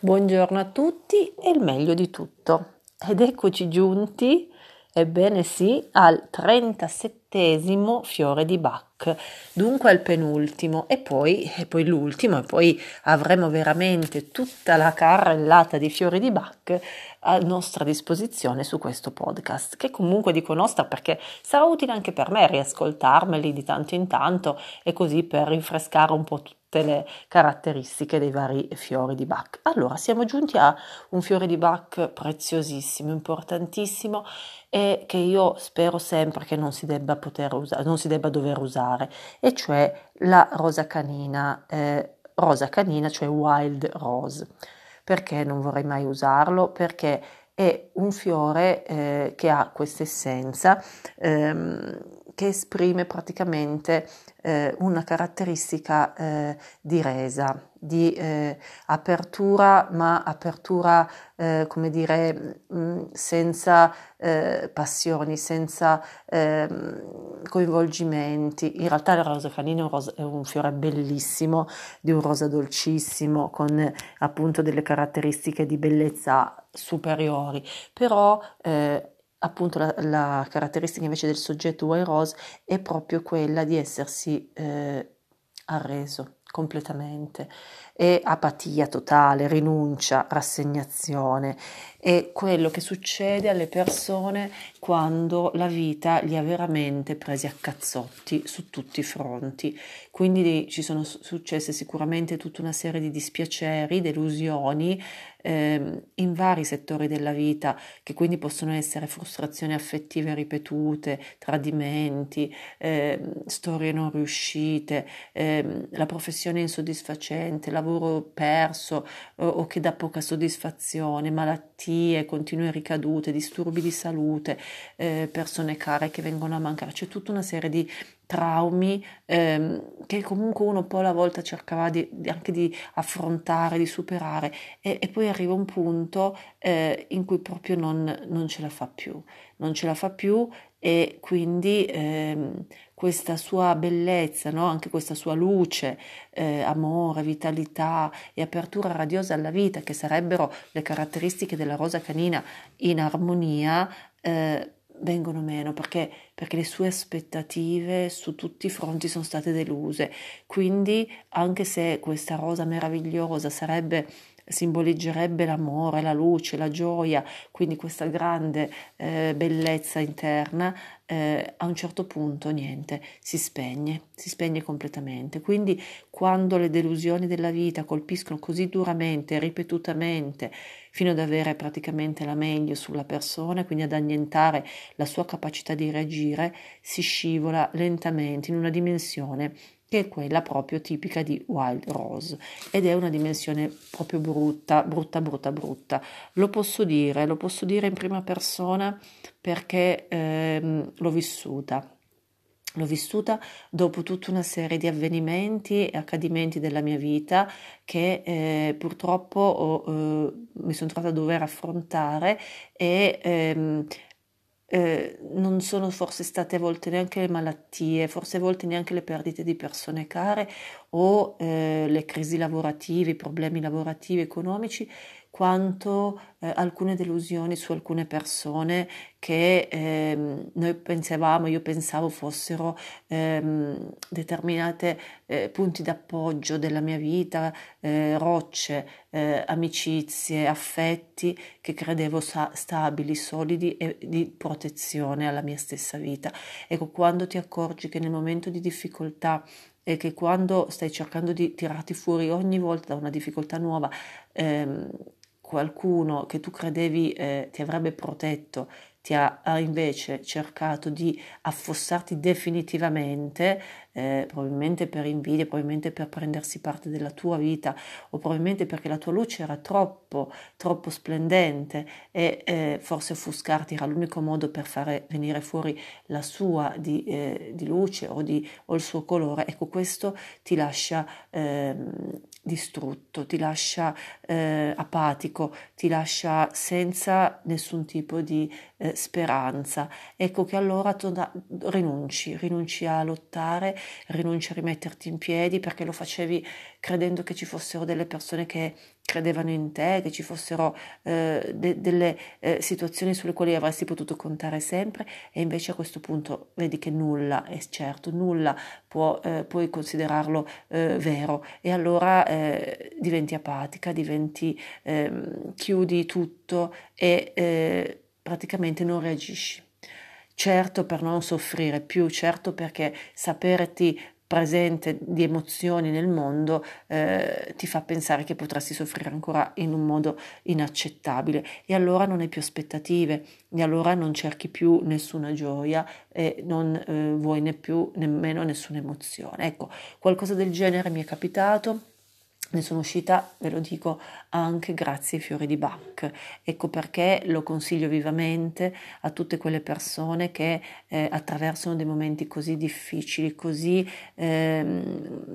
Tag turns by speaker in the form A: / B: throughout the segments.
A: Buongiorno a tutti e il meglio di tutto. Ed eccoci giunti, ebbene sì, al 37 fiore di Bach, dunque al penultimo e poi, e poi l'ultimo e poi avremo veramente tutta la carrellata di fiori di Bach a nostra disposizione su questo podcast, che comunque dico nostra perché sarà utile anche per me riascoltarmeli di tanto in tanto e così per rinfrescare un po' tutte le caratteristiche dei vari fiori di Bach. Allora, siamo giunti a un fiore di Bach preziosissimo, importantissimo e che io spero sempre che non si debba poter usare, non si debba dover usare, e cioè la rosa canina, eh, rosa canina, cioè wild rose. Perché non vorrei mai usarlo? Perché è un fiore eh, che ha questa essenza ehm, che esprime praticamente eh, una caratteristica eh, di resa, di eh, apertura, ma apertura, eh, come dire, mh, mm, senza eh, passioni, senza ehm, coinvolgimenti. In realtà il rosa canino è un, fiore bellissimo, di un rosa dolcissimo, con appunto delle caratteristiche di bellezza superiori, però eh, appunto la, la, caratteristica invece del soggetto White Rose è proprio quella di essersi eh, arreso completamente e apatia totale, rinuncia, rassegnazione. È quello che succede alle persone quando la vita li ha veramente presi a cazzotti su tutti i fronti. Quindi ci sono successe sicuramente tutta una serie di dispiaceri, delusioni eh, in vari settori della vita, che quindi possono essere frustrazioni affettive ripetute, tradimenti, eh, storie non riuscite, eh, la professione insoddisfacente, lavoro perso o, o che dà poca soddisfazione, malattie, continue ricadute, disturbi di salute, eh, persone care che vengono a mancare, c'è tutta una serie di traumi ehm, che comunque uno poi alla volta cercava di, di, anche di affrontare, di superare e, e poi arriva un punto eh, in cui proprio non, non, ce la fa più, non ce la fa più e quindi ehm, questa sua bellezza, no? anche questa sua luce, eh, amore, vitalità e apertura radiosa alla vita, che sarebbero le caratteristiche della rosa canina in armonia, eh, vengono meno perché, perché, le sue aspettative su tutti i fronti sono state deluse. Quindi, anche se questa rosa meravigliosa sarebbe simboleggerebbe l'amore, la luce, la gioia, quindi questa grande eh, bellezza interna, eh, a un certo punto niente, si spegne, si spegne completamente. Quindi quando le delusioni della vita colpiscono così duramente, ripetutamente, fino ad avere praticamente la meglio sulla persona, quindi ad annientare la sua capacità di reagire, si scivola lentamente in una dimensione che è quella proprio tipica di Wild Rose ed è una dimensione proprio brutta, brutta, brutta, brutta. Lo posso dire, lo posso dire in prima persona perché ehm, l'ho vissuta. L'ho vissuta dopo tutta una serie di avvenimenti e accadimenti della mia vita che eh, purtroppo ho, eh, mi sono trovata a dover affrontare e ehm, eh, non sono forse state a volte neanche le malattie, forse a volte neanche le perdite di persone care o eh, le crisi lavorative, i problemi lavorativi, economici, quanto eh, alcune delusioni su alcune persone che ehm, noi pensavamo, io pensavo fossero ehm, determinate eh, punti d'appoggio della mia vita, eh, rocce, eh, amicizie, affetti che credevo sa- stabili, solidi e di protezione alla mia stessa vita. Ecco, quando ti accorgi che nel momento di difficoltà e che quando stai cercando di tirarti fuori ogni volta da una difficoltà nuova, ehm, qualcuno che tu credevi eh, ti avrebbe protetto ti ha, ha, invece cercato di affossarti definitivamente, eh, probabilmente per invidia, probabilmente per prendersi parte della tua vita o probabilmente perché la tua luce era troppo, troppo splendente e eh, forse offuscarti era l'unico modo per fare venire fuori la sua di, eh, di luce o, di, o, il suo colore. Ecco, questo ti lascia ehm, distrutto, ti lascia eh, apatico, ti lascia senza nessun tipo di eh, speranza. Ecco che allora tu rinunci, rinunci a lottare, rinunci a rimetterti in piedi perché lo facevi credendo che ci fossero delle persone che credevano in te, che ci fossero eh, de- delle eh, situazioni sulle quali avresti potuto contare sempre e invece a questo punto vedi che nulla è certo, nulla può, eh, puoi considerarlo eh, vero e allora eh, diventi apatica, diventi, ehm, chiudi tutto e eh, praticamente non reagisci. Certo per non soffrire più, certo perché saperti presente di emozioni nel mondo eh, ti fa pensare che potresti soffrire ancora in un modo inaccettabile e allora non hai più aspettative e allora non cerchi più nessuna gioia e non eh, vuoi ne più nemmeno nessuna emozione. Ecco, qualcosa del genere mi è capitato ne sono uscita, ve lo dico, anche grazie ai fiori di Bach. Ecco perché lo consiglio vivamente a tutte quelle persone che eh, attraversano dei momenti così difficili, così eh,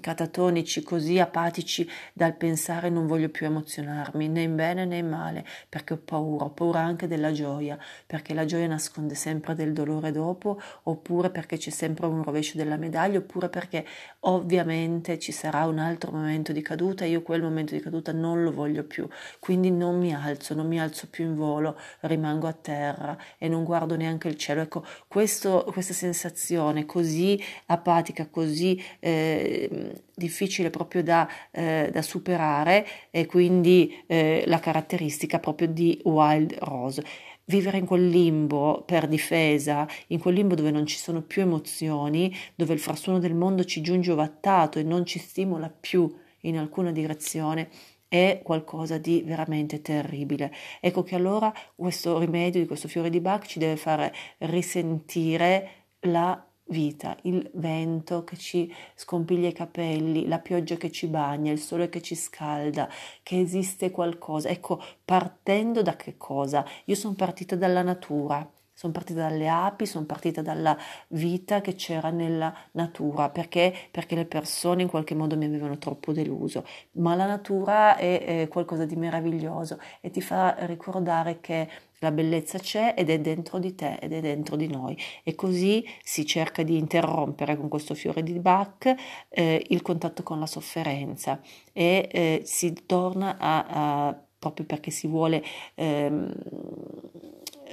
A: catatonici, così apatici dal pensare non voglio più emozionarmi né in bene né in male, perché ho paura, ho paura anche della gioia, perché la gioia nasconde sempre del dolore dopo, oppure perché c'è sempre un rovescio della medaglia, oppure perché ovviamente ci sarà un altro momento di caduta caduta, io quel momento di caduta non lo voglio più, quindi non mi alzo, non mi alzo più in volo, rimango a terra e non guardo neanche il cielo. Ecco, questo, questa sensazione così apatica, così eh, difficile proprio da, eh, da, superare e quindi eh, la caratteristica proprio di Wild Rose vivere in quel limbo per difesa, in quel limbo dove non ci sono più emozioni, dove il frastuono del mondo ci giunge ovattato e non ci stimola più in alcuna direzione è qualcosa di veramente terribile. Ecco che allora questo rimedio di questo fiore di Bach ci deve fare risentire la vita, il vento che ci scompiglia i capelli, la pioggia che ci bagna, il sole che ci scalda, che esiste qualcosa. Ecco, partendo da che cosa? Io sono partita dalla natura sono partita dalle api, sono partita dalla vita che c'era nella natura, perché? Perché le persone in qualche modo mi avevano troppo deluso, ma la natura è, è qualcosa di meraviglioso e ti fa ricordare che la bellezza c'è ed è dentro di te ed è dentro di noi. E così si cerca di interrompere con questo fiore di Bach eh, il contatto con la sofferenza. E eh, si torna a, a, proprio perché si vuole ehm,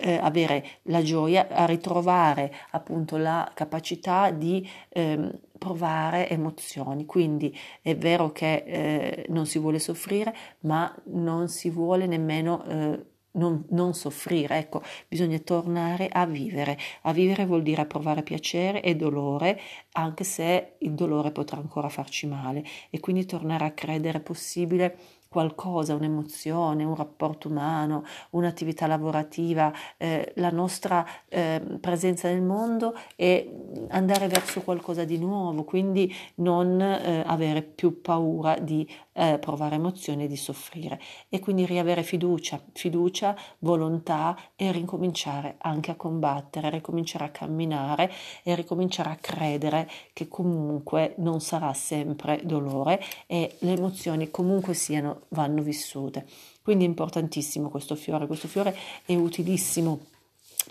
A: eh, avere la gioia, a ritrovare appunto la capacità di ehm, provare emozioni. Quindi è vero che eh, non si vuole soffrire, ma non si vuole nemmeno eh, non, non, soffrire, ecco, bisogna tornare a vivere. A vivere vuol dire provare piacere e dolore, anche se il dolore potrà ancora farci male, e quindi tornare a credere possibile qualcosa, un'emozione, un rapporto umano, un'attività lavorativa, eh, la nostra eh, presenza nel mondo e andare verso qualcosa di nuovo, quindi non eh, avere più paura di eh, provare emozioni e di soffrire e quindi riavere fiducia, fiducia, volontà e ricominciare anche a combattere, ricominciare a camminare e ricominciare a credere che comunque non sarà sempre dolore e le emozioni comunque siano vanno vissute. Quindi è importantissimo questo fiore, questo fiore è utilissimo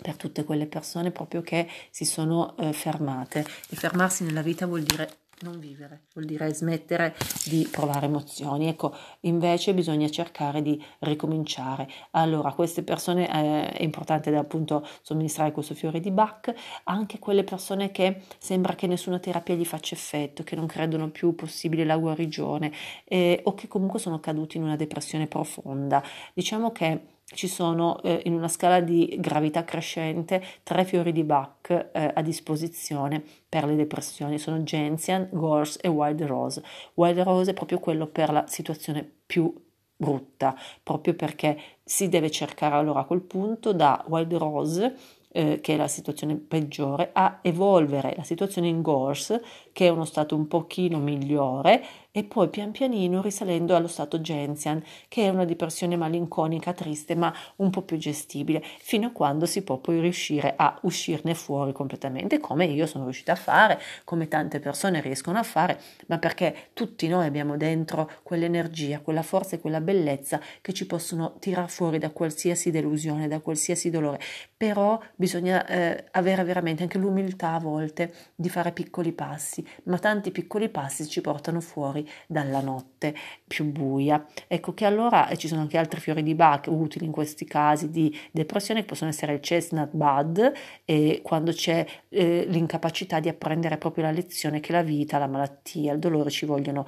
A: per tutte quelle persone proprio che si sono eh, fermate e fermarsi nella vita vuol dire non vivere, vuol dire smettere di provare emozioni. Ecco, invece bisogna cercare di ricominciare. Allora, queste persone eh, è importante appunto somministrare questo fiore di Bach, anche quelle persone che sembra che nessuna terapia gli faccia effetto, che non credono più possibile la guarigione eh, o che comunque sono caduti in una depressione profonda. Diciamo che ci sono eh, in una scala di gravità crescente tre fiori di Bach eh, a disposizione per le depressioni, sono Gentian, Gorse e Wild Rose. Wild Rose è proprio quello per la situazione più brutta, proprio perché si deve cercare allora a quel punto da Wild Rose eh, che è la situazione peggiore, a evolvere la situazione in Gorse, che è uno stato un pochino migliore e poi pian pianino risalendo allo stato Genzian, che è una depressione malinconica, triste, ma un po' più gestibile, fino a quando si può poi riuscire a uscirne fuori completamente, come io sono riuscita a fare, come tante persone riescono a fare, ma perché tutti noi abbiamo dentro quell'energia, quella forza e quella bellezza che ci possono tirar fuori da qualsiasi delusione, da qualsiasi dolore. Però bisogna eh, avere veramente anche l'umiltà a volte di fare piccoli passi, ma tanti piccoli passi ci portano fuori dalla notte più buia. Ecco che allora ci sono anche altri fiori di Bach utili in questi casi di depressione che possono essere il chestnut bud e quando c'è eh, l'incapacità di apprendere proprio la lezione che la vita, la malattia, il dolore ci vogliono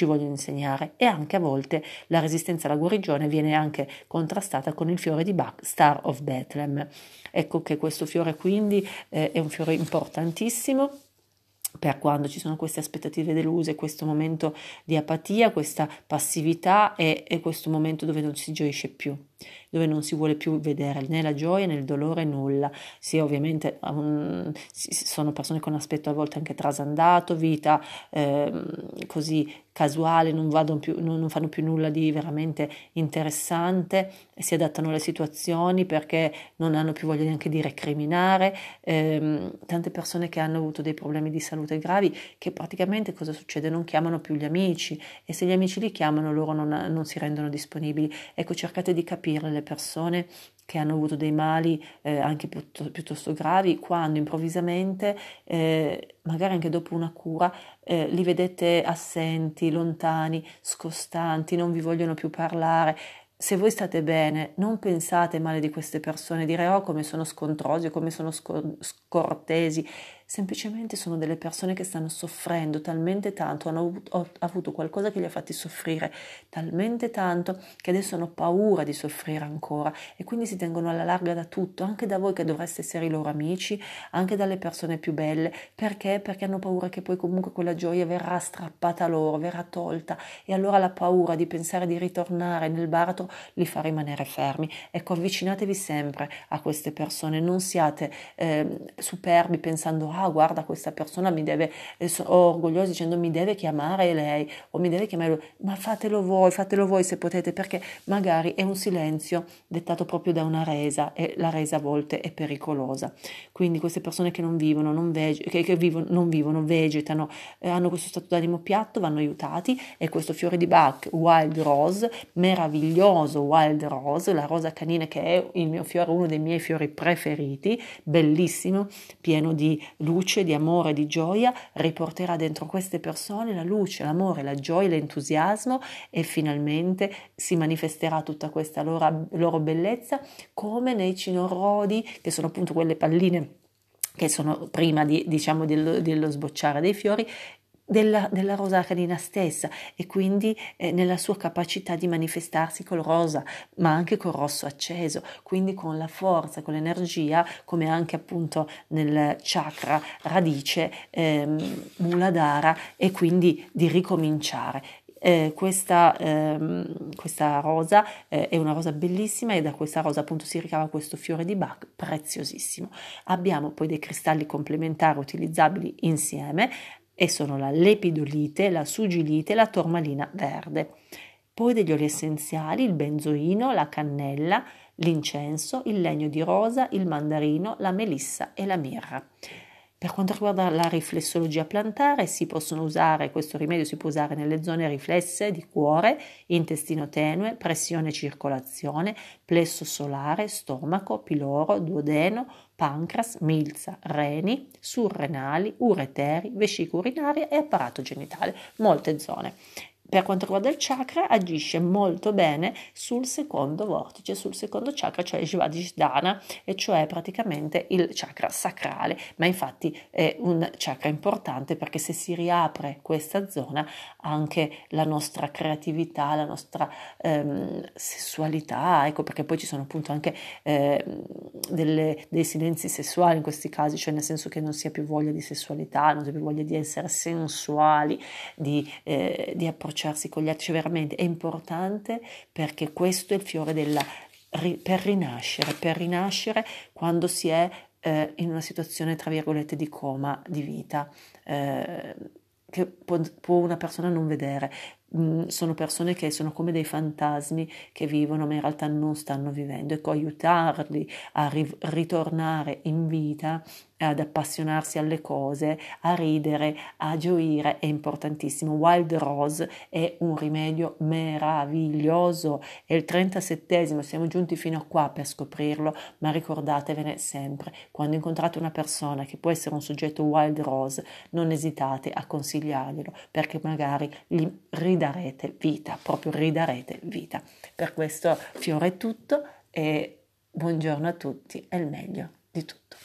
A: ci vogliono insegnare e anche a volte la resistenza alla guarigione viene anche contrastata con il fiore di Bach, Star of Bethlehem. Ecco che questo fiore quindi eh, è un fiore importantissimo per quando ci sono queste aspettative deluse, questo momento di apatia, questa passività e, e questo momento dove non si gioisce più dove non si vuole più vedere né la gioia né il dolore, nulla. Sì, ovviamente um, sono persone con aspetto a volte anche trasandato, vita eh, così casuale, non, più, non, fanno più nulla di veramente interessante, si adattano alle situazioni perché non hanno più voglia neanche di recriminare. Eh, tante persone che hanno avuto dei problemi di salute gravi che praticamente cosa succede? Non chiamano più gli amici e se gli amici li chiamano loro non, non si rendono disponibili. Ecco, cercate di capire le persone che hanno avuto dei mali eh, anche piuttosto, piuttosto, gravi, quando improvvisamente, eh, magari anche dopo una cura, eh, li vedete assenti, lontani, scostanti, non vi vogliono più parlare. Se voi state bene, non pensate male di queste persone, dire oh come sono scontrosi come sono scor- scortesi semplicemente sono delle persone che stanno soffrendo talmente tanto, hanno avuto, qualcosa che li ha fatti soffrire talmente tanto che adesso hanno paura di soffrire ancora e quindi si tengono alla larga da tutto, anche da voi che dovreste essere i loro amici, anche dalle persone più belle. Perché? Perché hanno paura che poi comunque quella gioia verrà strappata loro, verrà tolta e allora la paura di pensare di ritornare nel baratro li fa rimanere fermi. Ecco, avvicinatevi sempre a queste persone, non siate eh, superbi pensando ah guarda questa persona mi deve, eh, orgogliosi dicendo mi deve chiamare lei o mi deve chiamare lui, ma fatelo voi, fatelo voi se potete perché magari è un silenzio dettato proprio da una resa e la resa a volte è pericolosa. Quindi queste persone che non vivono, non, vege- che, che vivono, non vivono vegetano, eh, hanno questo stato d'animo piatto, vanno aiutati e questo fiore di Bach, Wild Rose, meraviglioso Wild Rose, la rosa canina che è il mio fiore, uno dei miei fiori preferiti, bellissimo, pieno di luce, di amore, di gioia, riporterà dentro queste persone la luce, l'amore, la gioia, l'entusiasmo e finalmente si manifesterà tutta questa loro, loro bellezza come nei cinorrodi, che sono appunto quelle palline che sono prima di, diciamo, dello, dello sbocciare dei fiori, della, della, rosa canina stessa e quindi eh, nella sua capacità di manifestarsi col rosa, ma anche col rosso acceso, quindi con la forza, con l'energia, come anche appunto nel chakra radice ehm, Muladhara e quindi di ricominciare. Eh, questa, ehm, questa, rosa eh, è una rosa bellissima e da questa rosa appunto si ricava questo fiore di Bach preziosissimo. Abbiamo poi dei cristalli complementari utilizzabili insieme, e sono la lepidolite, la sugilite e la tormalina verde. Poi degli oli essenziali, il benzoino, la cannella, l'incenso, il legno di rosa, il mandarino, la melissa e la mirra. Per quanto riguarda la riflessologia plantare, si possono usare, questo rimedio si può usare nelle zone riflesse di cuore, intestino tenue, pressione circolazione, plesso solare, stomaco, piloro, duodeno, pancreas, milza, reni, surrenali, ureteri, vescica urinaria e apparato genitale, molte zone per quanto riguarda il chakra, agisce molto bene sul secondo vortice, sul secondo chakra, cioè Jivadishdhana, e cioè praticamente il chakra sacrale. Ma infatti è un chakra importante perché se si riapre questa zona, anche la nostra creatività, la nostra ehm, sessualità, ecco perché poi ci sono appunto anche eh, delle, dei silenzi sessuali in questi casi, cioè nel senso che non si ha più voglia di sessualità, non si ha più voglia di essere sensuali, di, eh, di approcciare approcciarsi con gli altri, cioè veramente è importante perché questo è il fiore della per rinascere, per rinascere quando si è eh, in una situazione, tra virgolette, di coma di vita. Eh, che può, può, una persona non vedere. Sono persone che sono come dei fantasmi che vivono ma in realtà non stanno vivendo. Ecco, aiutarli a ri- ritornare in vita ad appassionarsi alle cose, a ridere, a gioire è importantissimo. Wild Rose è un rimedio meraviglioso. È il 37esimo, siamo giunti fino a qua per scoprirlo, ma ricordatevene sempre, quando incontrate una persona che può essere un soggetto Wild Rose, non esitate a consigliarglielo perché magari gli ridarete vita, proprio ridarete vita. Per questo fiore è tutto e buongiorno a tutti e il meglio di tutto.